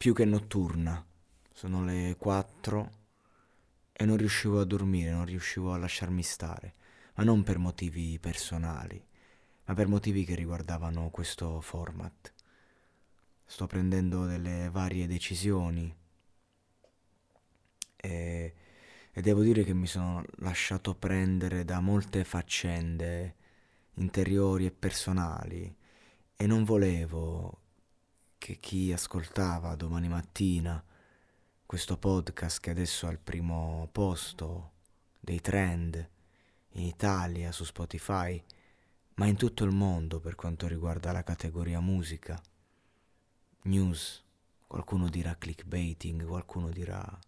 più che notturna. Sono le 4 e non riuscivo a dormire, non riuscivo a lasciarmi stare, ma non per motivi personali, ma per motivi che riguardavano questo format. Sto prendendo delle varie decisioni e, e devo dire che mi sono lasciato prendere da molte faccende interiori e personali e non volevo che chi ascoltava domani mattina questo podcast che adesso è al primo posto dei trend in Italia su Spotify, ma in tutto il mondo per quanto riguarda la categoria musica, news, qualcuno dirà clickbaiting, qualcuno dirà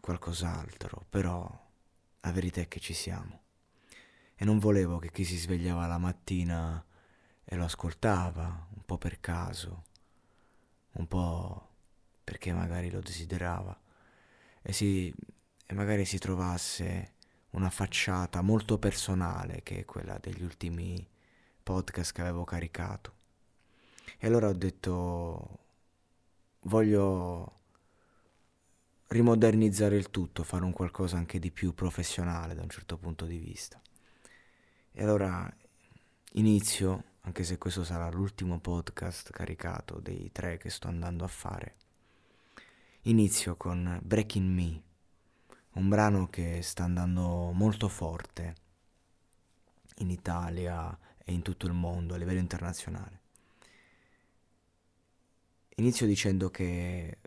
qualcos'altro, però la verità è che ci siamo. E non volevo che chi si svegliava la mattina e lo ascoltava un po' per caso, un po' perché magari lo desiderava e, si, e magari si trovasse una facciata molto personale che è quella degli ultimi podcast che avevo caricato. E allora ho detto voglio rimodernizzare il tutto, fare un qualcosa anche di più professionale da un certo punto di vista. E allora inizio anche se questo sarà l'ultimo podcast caricato dei tre che sto andando a fare. Inizio con Breaking Me, un brano che sta andando molto forte in Italia e in tutto il mondo a livello internazionale. Inizio dicendo che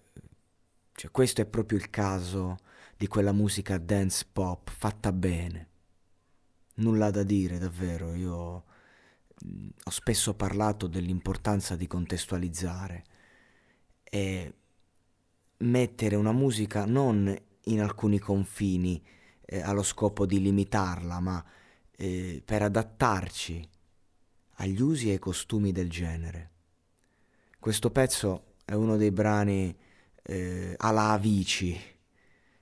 cioè, questo è proprio il caso di quella musica dance pop fatta bene. Nulla da dire, davvero, io ho spesso parlato dell'importanza di contestualizzare e mettere una musica non in alcuni confini eh, allo scopo di limitarla, ma eh, per adattarci agli usi e ai costumi del genere. Questo pezzo è uno dei brani eh, alla Avici,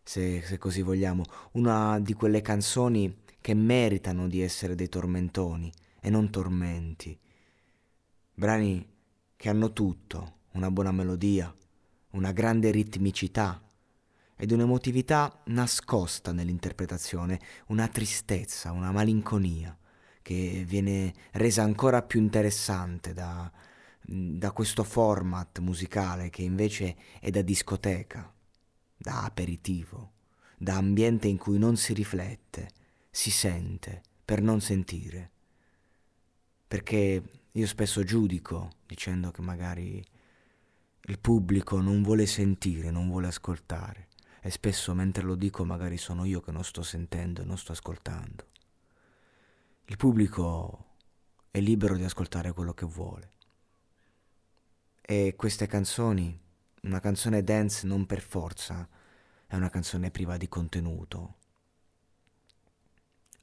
se, se così vogliamo, una di quelle canzoni che meritano di essere dei tormentoni e non tormenti. Brani che hanno tutto, una buona melodia, una grande ritmicità ed un'emotività nascosta nell'interpretazione, una tristezza, una malinconia che viene resa ancora più interessante da, da questo format musicale che invece è da discoteca, da aperitivo, da ambiente in cui non si riflette, si sente per non sentire perché io spesso giudico dicendo che magari il pubblico non vuole sentire, non vuole ascoltare e spesso mentre lo dico magari sono io che non sto sentendo e non sto ascoltando. Il pubblico è libero di ascoltare quello che vuole. E queste canzoni, una canzone dance non per forza è una canzone priva di contenuto.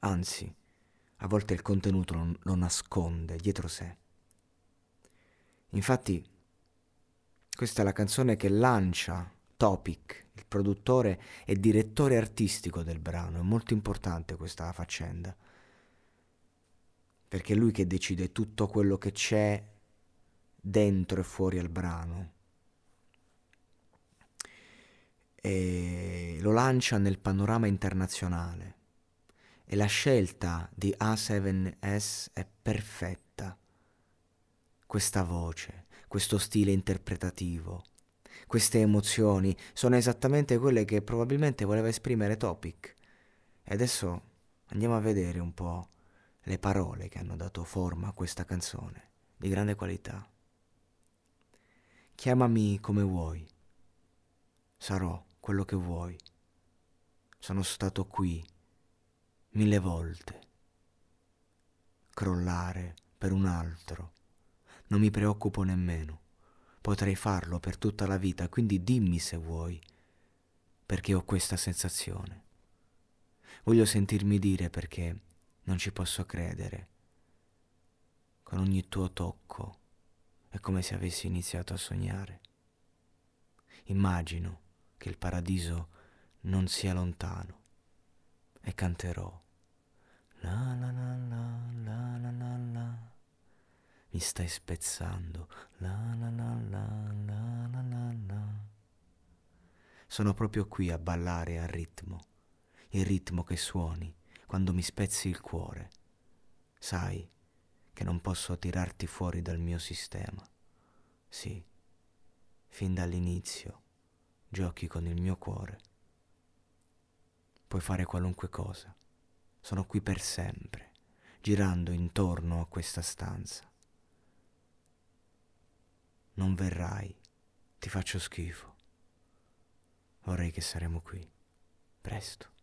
Anzi, a volte il contenuto lo nasconde dietro sé. Infatti, questa è la canzone che lancia Topic, il produttore e direttore artistico del brano. È molto importante questa faccenda, perché è lui che decide tutto quello che c'è dentro e fuori al brano. e lo lancia nel panorama internazionale. E la scelta di A7S è perfetta. Questa voce, questo stile interpretativo, queste emozioni sono esattamente quelle che probabilmente voleva esprimere Topic. E adesso andiamo a vedere un po' le parole che hanno dato forma a questa canzone, di grande qualità. Chiamami come vuoi, sarò quello che vuoi. Sono stato qui mille volte. Crollare per un altro. Non mi preoccupo nemmeno. Potrei farlo per tutta la vita, quindi dimmi se vuoi, perché ho questa sensazione. Voglio sentirmi dire perché non ci posso credere. Con ogni tuo tocco è come se avessi iniziato a sognare. Immagino che il paradiso non sia lontano e canterò. La la la la la la la la. Mi stai spezzando. La la la la la la la la. Sono proprio qui a ballare al ritmo, il ritmo che suoni quando mi spezzi il cuore. Sai che non posso tirarti fuori dal mio sistema. Sì, fin dall'inizio giochi con il mio cuore. Puoi fare qualunque cosa. Sono qui per sempre, girando intorno a questa stanza. Non verrai, ti faccio schifo. Vorrei che saremo qui, presto.